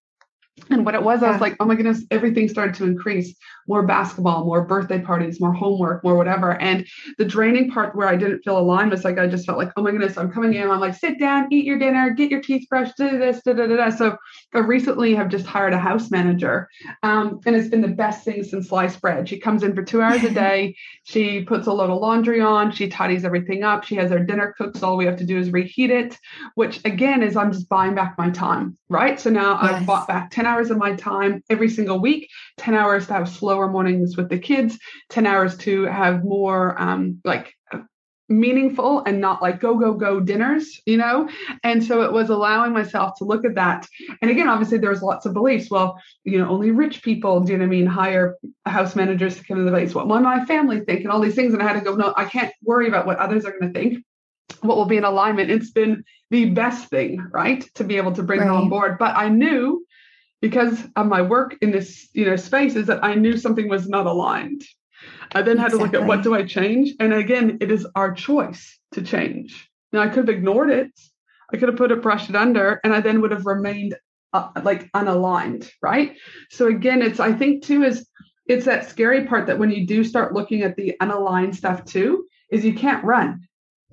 And what it was, yeah. I was like, oh my goodness, everything started to increase more basketball, more birthday parties, more homework, more whatever. And the draining part where I didn't feel aligned was like, I just felt like, oh my goodness, I'm coming in. I'm like, sit down, eat your dinner, get your teeth brushed, do this, da da da da. So I recently have just hired a house manager. Um, and it's been the best thing since sliced bread. She comes in for two hours a day. she puts a load of laundry on. She tidies everything up. She has our dinner cooked. So all we have to do is reheat it, which again is I'm just buying back my time, right? So now yes. I've bought back 10 hours of my time every single week, 10 hours to have slower mornings with the kids, 10 hours to have more um, like meaningful and not like go go go dinners you know? And so it was allowing myself to look at that. And again obviously there was lots of beliefs. Well you know only rich people do you know what i mean? Hire house managers to come into the place. What will my family think and all these things and i had to go no i can't worry about what others are going to think. What will be in alignment? It's been the best thing right to be able to bring right. on board. But i knew because of my work in this you know space is that I knew something was not aligned. I then had exactly. to look at what do I change, and again, it is our choice to change. Now I could have ignored it, I could have put it, brushed it under, and I then would have remained uh, like unaligned, right? So again, it's I think too is it's that scary part that when you do start looking at the unaligned stuff too, is you can't run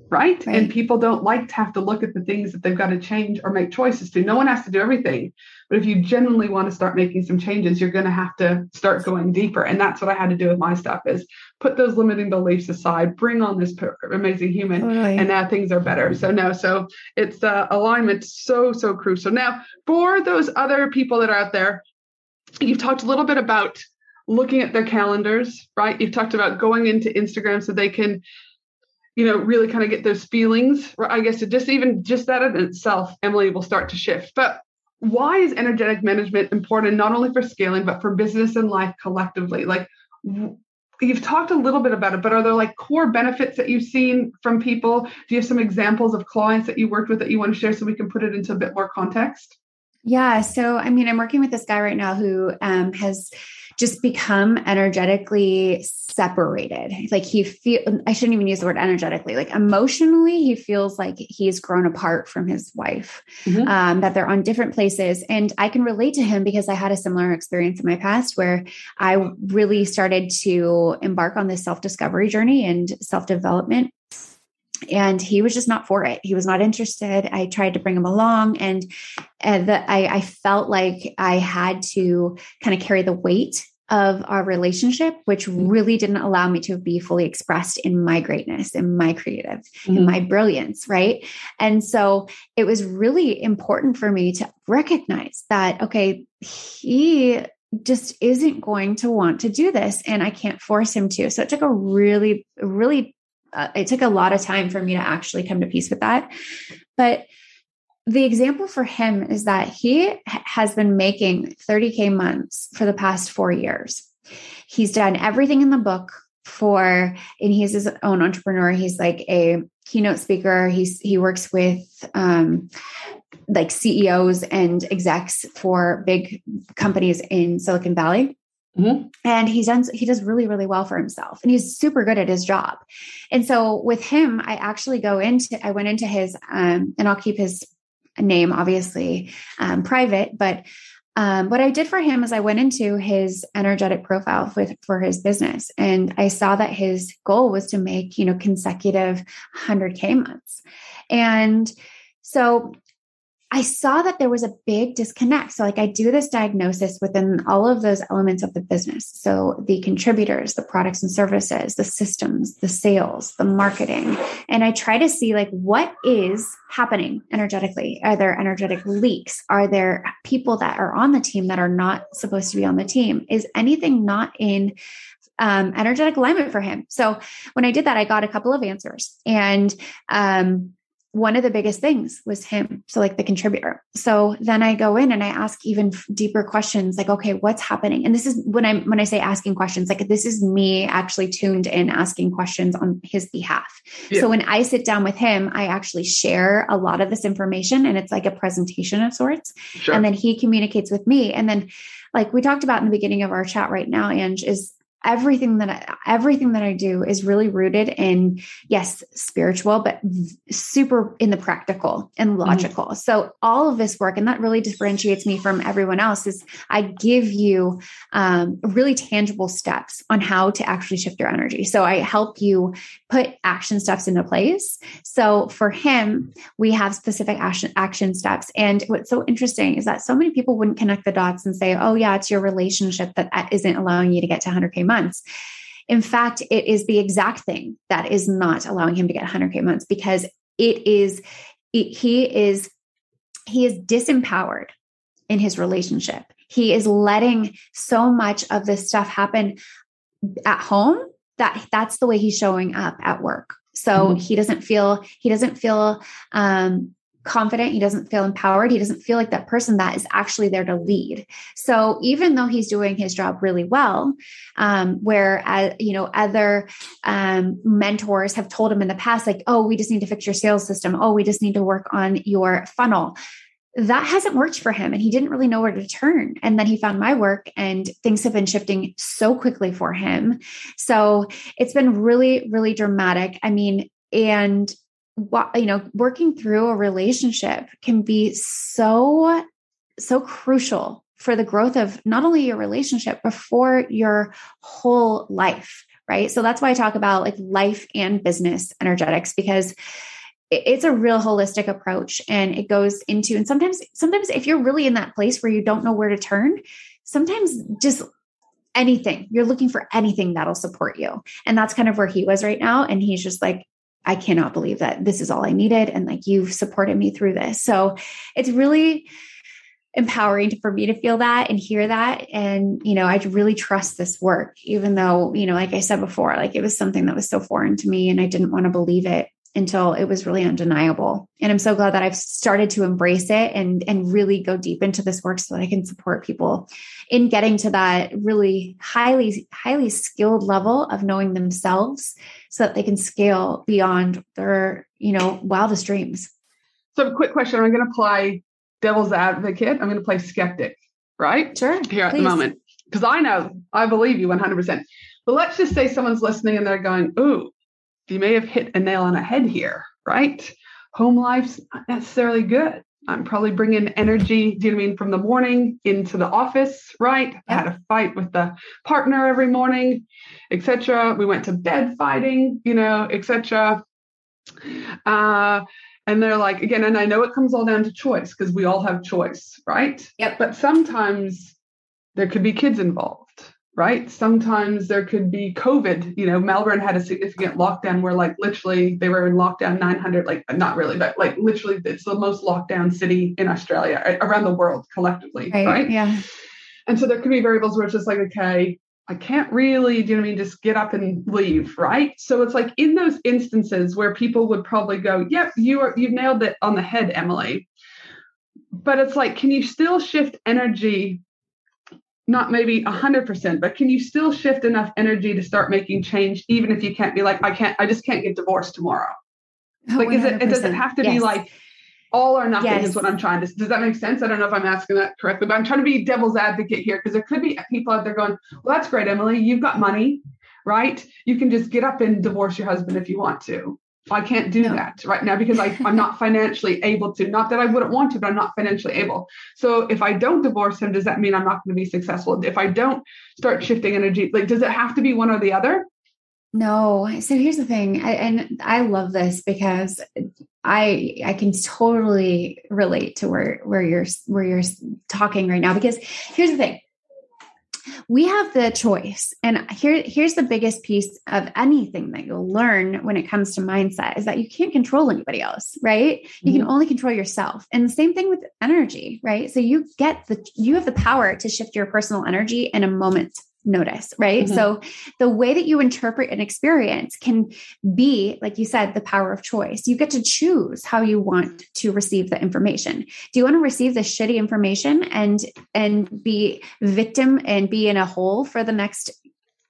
right? right? And people don't like to have to look at the things that they've got to change or make choices to. No one has to do everything. But if you genuinely want to start making some changes, you're going to have to start going deeper. And that's what I had to do with my stuff is put those limiting beliefs aside, bring on this amazing human, totally. and now things are better. So no, so it's uh, alignment so, so crucial. Now, for those other people that are out there, you've talked a little bit about looking at their calendars, right? You've talked about going into Instagram so they can you know, really kind of get those feelings. I guess it just even just that in itself, Emily will start to shift. But why is energetic management important not only for scaling but for business and life collectively? Like you've talked a little bit about it, but are there like core benefits that you've seen from people? Do you have some examples of clients that you worked with that you want to share so we can put it into a bit more context? Yeah. So, I mean, I'm working with this guy right now who um, has just become energetically separated. Like he feel I shouldn't even use the word energetically, like emotionally, he feels like he's grown apart from his wife, mm-hmm. um, that they're on different places. And I can relate to him because I had a similar experience in my past where I really started to embark on this self discovery journey and self development and he was just not for it. He was not interested. I tried to bring him along, and, and the, I, I felt like I had to kind of carry the weight of our relationship, which mm-hmm. really didn't allow me to be fully expressed in my greatness, in my creative, mm-hmm. in my brilliance. Right. And so it was really important for me to recognize that, okay, he just isn't going to want to do this and I can't force him to. So it took a really, really uh, it took a lot of time for me to actually come to peace with that. But the example for him is that he has been making 30K months for the past four years. He's done everything in the book for, and he's his own entrepreneur. He's like a keynote speaker. He's, he works with, um, like CEOs and execs for big companies in Silicon Valley. Mm-hmm. And he's done, he does really, really well for himself and he's super good at his job. And so with him, I actually go into, I went into his, um, and I'll keep his name obviously um, private, but um, what I did for him is I went into his energetic profile with, for his business and I saw that his goal was to make, you know, consecutive 100K months. And so I saw that there was a big disconnect. So, like, I do this diagnosis within all of those elements of the business. So, the contributors, the products and services, the systems, the sales, the marketing. And I try to see, like, what is happening energetically? Are there energetic leaks? Are there people that are on the team that are not supposed to be on the team? Is anything not in um, energetic alignment for him? So, when I did that, I got a couple of answers. And, um, one of the biggest things was him so like the contributor. So then i go in and i ask even deeper questions like okay what's happening? And this is when i'm when i say asking questions like this is me actually tuned in asking questions on his behalf. Yeah. so when i sit down with him i actually share a lot of this information and it's like a presentation of sorts. Sure. and then he communicates with me. And then like we talked about in the beginning of our chat right now ange is everything that I, everything that I do is really rooted in yes, spiritual, but super in the practical and mm-hmm. logical. Mm-hmm. So all of this work, and that really differentiates me from everyone else, is I give you um, really tangible steps on how to actually shift your energy. So I help you put action steps into place. So for him, we have specific action action steps. And what's so interesting is that so many people wouldn't connect the dots and say, "Oh yeah, it's your relationship that isn't allowing you to get to 100k months. In fact, it is the exact thing that is not allowing him to get 100K months because it is, it, he is, he is disempowered in his relationship. He is letting so much of this stuff happen at home that that's the way he's showing up at work. So mm-hmm. he doesn't feel, he doesn't feel, um, confident he doesn't feel empowered he doesn't feel like that person that is actually there to lead. So even though he's doing his job really well um, where uh, you know other um, mentors have told him in the past like oh we just need to fix your sales system. Oh we just need to work on your funnel. That hasn't worked for him and he didn't really know where to turn. And then he found my work and things have been shifting so quickly for him. So it's been really really dramatic. I mean and you know working through a relationship can be so so crucial for the growth of not only your relationship but for your whole life right? So that's why i talk about like life and business energetics because it's a real holistic approach and it goes into and sometimes sometimes if you're really in that place where you don't know where to turn sometimes just anything you're looking for anything that'll support you. And that's kind of where he was right now and he's just like I cannot believe that this is all I needed. And like you've supported me through this. So it's really empowering for me to feel that and hear that. And, you know, I really trust this work, even though, you know, like I said before, like it was something that was so foreign to me and I didn't want to believe it until it was really undeniable. And I'm so glad that I've started to embrace it and and really go deep into this work so that I can support people in getting to that really highly highly skilled level of knowing themselves so that they can scale beyond their, you know, wildest dreams. So a quick question, I'm going to play devil's advocate. I'm going to play skeptic, right? Sure. Here at please. the moment. Because I know, I believe you 100%. But let's just say someone's listening and they're going, ooh, you may have hit a nail on the head here, right? Home life's not necessarily good. I'm probably bringing energy, do you know what I mean, from the morning into the office, right? Yep. I had a fight with the partner every morning, etc. We went to bed fighting, you know, etc. Uh, and they're like, again, and I know it comes all down to choice because we all have choice, right? Yep. But sometimes there could be kids involved right? Sometimes there could be COVID. You know, Melbourne had a significant lockdown where, like, literally they were in lockdown 900, like, not really, but like, literally, it's the most lockdown city in Australia, around the world collectively, right? right? Yeah. And so there could be variables where it's just like, okay, I can't really, do you know what I mean? Just get up and leave, right? So it's like in those instances where people would probably go, yep, you are, you've nailed it on the head, Emily. But it's like, can you still shift energy not maybe 100% but can you still shift enough energy to start making change even if you can't be like i can't i just can't get divorced tomorrow oh, like is it, it have to yes. be like all or nothing yes. is what I'm trying to. Does that make sense? I don't know if I'm asking that correctly, but I'm trying to be devil's advocate here because there could be people out there going, "Well, that's great, Emily. You've got money, right? You can just get up and divorce your husband if you want to." I can't do no. that right now because I, I'm not financially able to. Not that I wouldn't want to, but I'm not financially able. So if I don't divorce him, does that mean I'm not going to be successful? If I don't start shifting energy, like does it have to be one or the other? No. So here's the thing, I, and I love this because I I can totally relate to where where you're where you're talking right now. Because here's the thing, we have the choice, and here here's the biggest piece of anything that you'll learn when it comes to mindset is that you can't control anybody else, right? You mm-hmm. can only control yourself, and the same thing with energy, right? So you get the you have the power to shift your personal energy in a moment notice, right? Mm-hmm. So the way that you interpret an experience can be, like you said, the power of choice. You get to choose how you want to receive the information. Do you want to receive the shitty information and and be victim and be in a hole for the next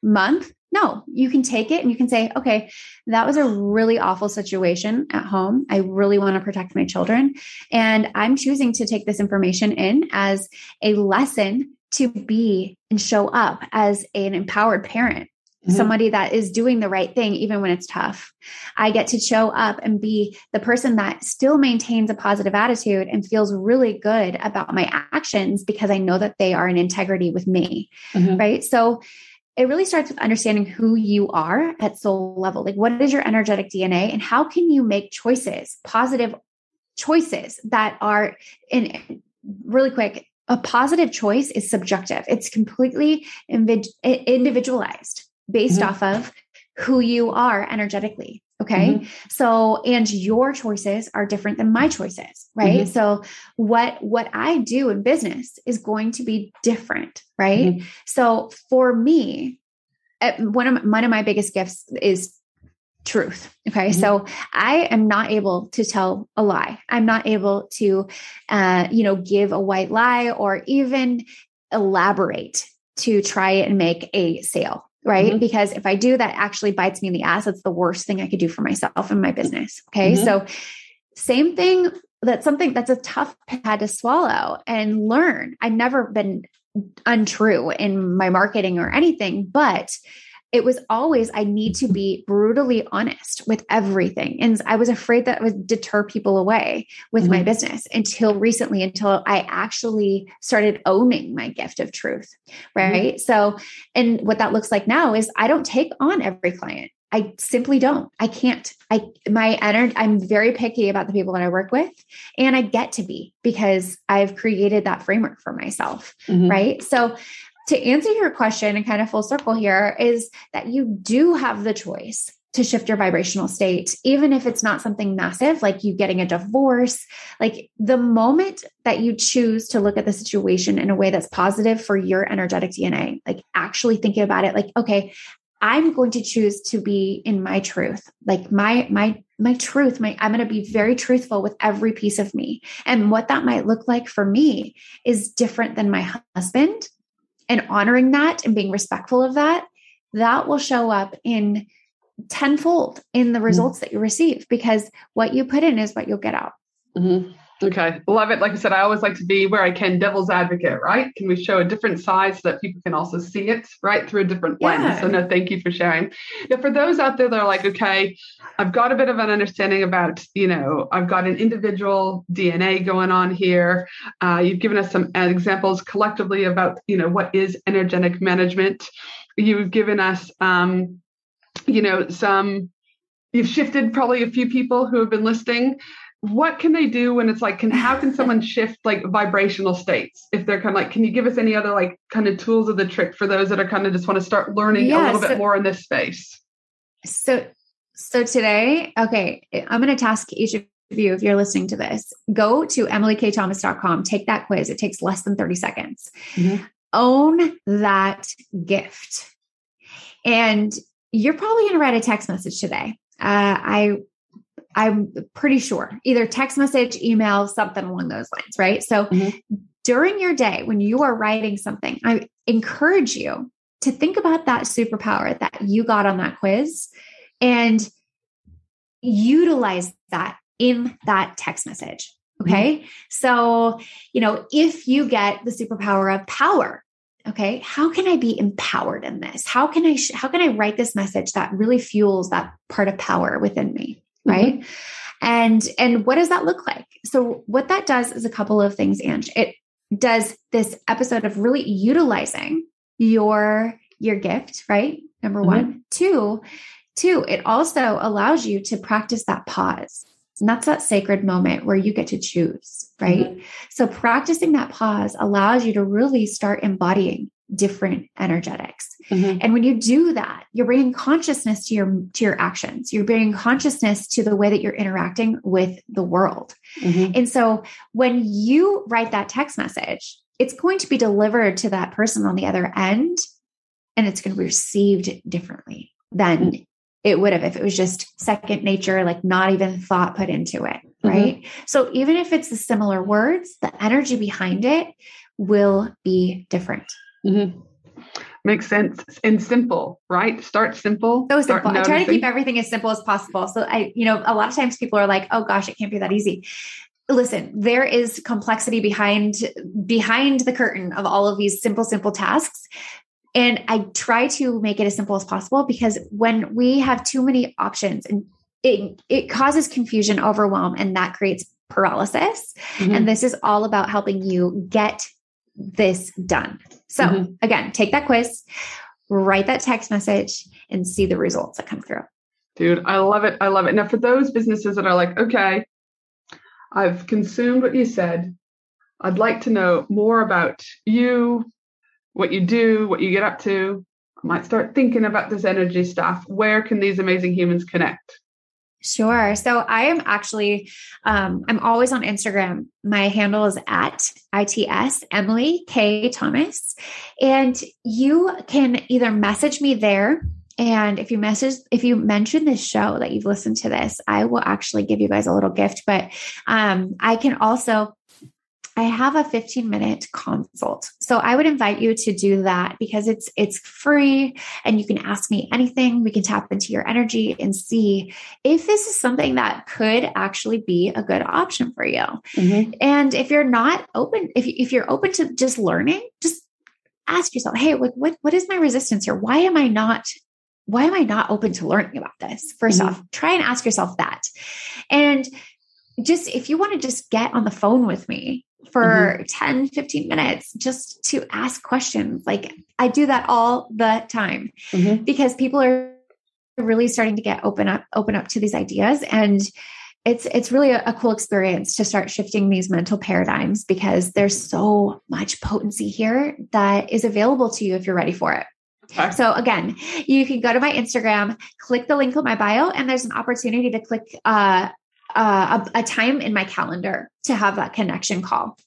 month? No, you can take it and you can say, okay, that was a really awful situation at home. I really want to protect my children. And I'm choosing to take this information in as a lesson to be and show up as an empowered parent Mm-hmm. somebody that is doing the right thing even when it's tough. I get to show up and be the person that still maintains a positive attitude and feels really good about my actions because I know that they are in integrity with me. Mm-hmm. Right. So it really starts with understanding who you are at soul level. Like, what is your energetic DNA and how can you make choices, positive choices that are in really quick a positive choice is subjective. It's completely individualized based mm-hmm. off of who you are energetically. Okay. Mm-hmm. So, and your choices are different than my choices, right? Mm-hmm. So, what what I do in business is going to be different, right? Mm-hmm. So, for me, one of one of my biggest gifts is truth. Okay. Mm-hmm. So I am not able to tell a lie. I'm not able to, uh, you know, give a white lie or even elaborate to try and make a sale. Right. Mm-hmm. Because if I do, that actually bites me in the ass. That's the worst thing I could do for myself and my business. Okay. Mm-hmm. So, same thing. That's something that's a tough had to swallow and learn. I've never been untrue in my marketing or anything, but it was always I need to be brutally honest with everything. And I was afraid that would deter people away with mm-hmm. my business until recently, until I actually started owning my gift of truth. Right. Mm-hmm. So, and what that looks like now is I don't take on every client. I simply don't. I can't. I my energy. I'm very picky about the people that I work with, and I get to be because I've created that framework for myself. Mm-hmm. Right. So to answer your question and kind of full circle here is that you do have the choice to shift your vibrational state, even if it's not something massive, like you getting a divorce. Like the moment that you choose to look at the situation in a way that's positive for your energetic DNA, like actually thinking about it, like, okay, I'm going to choose to be in my truth, like my, my, my truth, my, I'm going to be very truthful with every piece of me. And what that might look like for me is different than my husband and honoring that and being respectful of that, that will show up in tenfold in the mm-hmm. results mm-hmm. that you receive because what you put in is what you'll get out. Mm-hmm. Okay, love it. Like I said, I always like to be where I can devil's advocate, right? Can we show a different side so that people can also see it, right, through a different lens? So, no, thank you for sharing. Now, for those out there that are like, okay, I've got a bit of an understanding about, you know, I've got an individual DNA going on here. Uh, you've given us some examples collectively about, you know, what is energetic management. You've given us, um, you know, some you've shifted probably a few people who have been listening what can they do when it's like can how can someone shift like vibrational states if they're kind of like can you give us any other like kind of tools of the trick for those that are kind of just want to start learning yeah, a little so, bit more in this space? So so today okay i'm going to task each of you if you're listening to this go to emilykthomas.com take that quiz it takes less than 30 seconds. Mm-hmm. own that gift. And you're probably going to write a text message today. Uh, I I'm pretty sure either text message, email, something along those lines, right? So mm-hmm. during your day, when you are writing something, I encourage you to think about that superpower that you got on that quiz and utilize that in that text message. Okay. Mm-hmm. So, you know, if you get the superpower of power, okay, how can I be empowered in this? How can I, sh- how can I write this message that really fuels that part of power within me? Mm-hmm. Right. Mm-hmm. And, and what does that look like? So what that does is a couple of things, Ange. It does this episode of really utilizing your, your gift, right? Number mm-hmm. one. Two, two, it also allows you to practice that pause and that's that sacred moment where you get to choose, right? Mm-hmm. So practicing that pause allows you to really start embodying different energetics. Mm-hmm. And when you do that, you're bringing consciousness to your to your actions. You're bringing consciousness to the way that you're interacting with the world. Mm-hmm. And so when you write that text message, it's going to be delivered to that person on the other end and it's going to be received differently than mm-hmm it would have if it was just second nature, like not even thought put into it. Mm-hmm. Right. So even if it's the similar words, the energy behind it will be different. Mm-hmm. Makes sense and simple, right? Start simple. So simple. I try to keep everything as simple as possible. So I, you know, a lot of times people are like, oh gosh, it can't be that easy listen there is complexity behind behind the curtain of all of these simple simple tasks and I try to make it as simple as possible because when we have too many options and it, it causes confusion, overwhelm, and that creates paralysis. Mm-hmm. And this is all about helping you get this done. So, mm-hmm. again, take that quiz, write that text message, and see the results that come through. Dude, I love it. I love it. Now, for those businesses that are like, okay, I've consumed what you said, I'd like to know more about you, what you do, what you get up to. I might start thinking about this energy stuff. Where can these amazing humans connect? Sure. So I am actually, um, I'm always on Instagram. My handle is at ITS Emily K Thomas. And you can either message me there. And if you message, if you mention this show that you've listened to this, I will actually give you guys a little gift. But um, I can also I have a 15 minute consult. So I would invite you to do that because it's it's free and you can ask me anything. We can tap into your energy and see if this is something that could actually be a good option for you. Mm-hmm. And if you're not open if if you're open to just learning, just ask yourself, "Hey, like what what is my resistance here? Why am I not why am I not open to learning about this?" 1st mm-hmm. off, try and ask yourself that. And just if you want to just get on the phone with me for mm-hmm. 10, 15 minutes just to ask questions. Like I do that all the time mm-hmm. because people are really starting to get open up, open up to these ideas. And it's it's really a, a, cool experience to start shifting these mental paradigms because there's so much potency here that is available to you if you're ready for it. Okay. So again, you can go to my Instagram, click the link in my bio, and there's an opportunity to click uh, uh, a, a time in my calendar to have that connection call.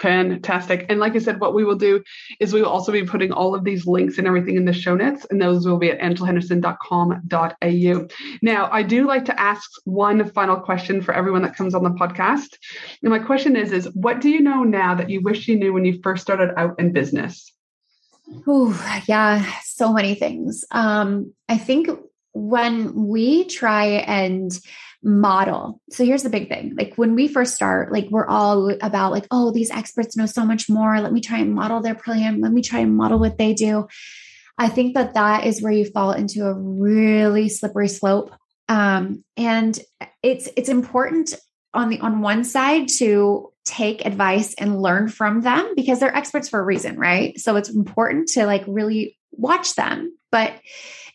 Fantastic. And like I said, what we will do is we will also be putting all of these links and everything in the show notes, and those will be at angelahenderson.com.au. Now, I do like to ask one final question for everyone that comes on the podcast. And my question is, is what do you know now that you wish you knew when you first started out in business? Oh, yeah, so many things. Um, I think when we try and model. So here's the big thing. Like when we first start, like we're all about like, oh, these experts know so much more. Let me try and model their plan. Let me try and model what they do. I think that that is where you fall into a really slippery slope. Um, and it's it's important on the on one side to take advice and learn from them because they're experts for a reason, right? So it's important to like really watch them, but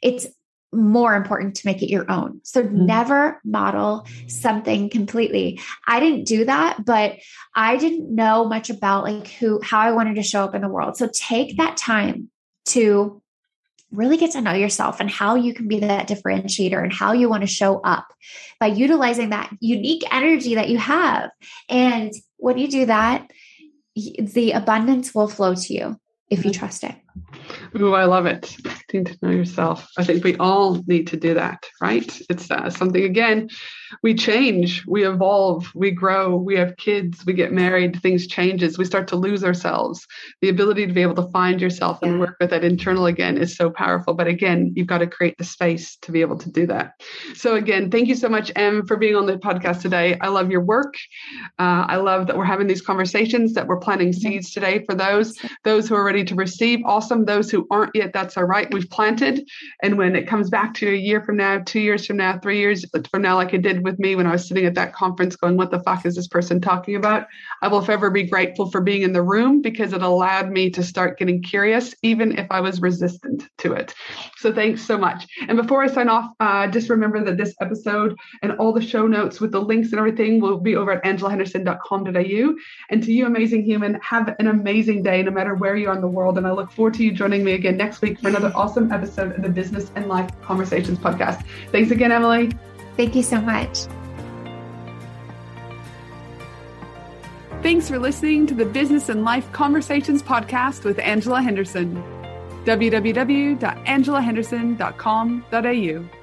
it's more important to make it your own. So mm-hmm. never model something completely. I didn't do that, but I didn't know much about like who how I wanted to show up in the world. So take that time to really get to know yourself and how you can be that differentiator and how you want to show up by utilizing that unique energy that you have. And when you do that, the abundance will flow to you if you mm-hmm. trust it. Ooh, I love it. Getting to know yourself. I think we all need to do that, right? It's uh, something, again, we change, we evolve, we grow, we have kids, we get married, things changes, we start to lose ourselves. The ability to be able to find yourself and work with that internal again is so powerful. But again, you've got to create the space to be able to do that. So again, thank you so much, Em, for being on the podcast today. I love your work. Uh, I love that we're having these conversations, that we're planting seeds today for those, those who are ready to receive. Awesome. Those who aren't yet, that's all right. We've planted. And when it comes back to a year from now, two years from now, three years from now, like it did with me when I was sitting at that conference going, what the fuck is this person talking about? I will forever be grateful for being in the room because it allowed me to start getting curious, even if I was resistant to it. So thanks so much. And before I sign off, uh, just remember that this episode and all the show notes with the links and everything will be over at angelahenderson.com.au. And to you, amazing human, have an amazing day no matter where you are in the world. And I look forward to you joining me again next week for another awesome episode of the Business and Life Conversations podcast. Thanks again, Emily. Thank you so much. Thanks for listening to the Business and Life Conversations podcast with Angela Henderson. www.angelahenderson.com.au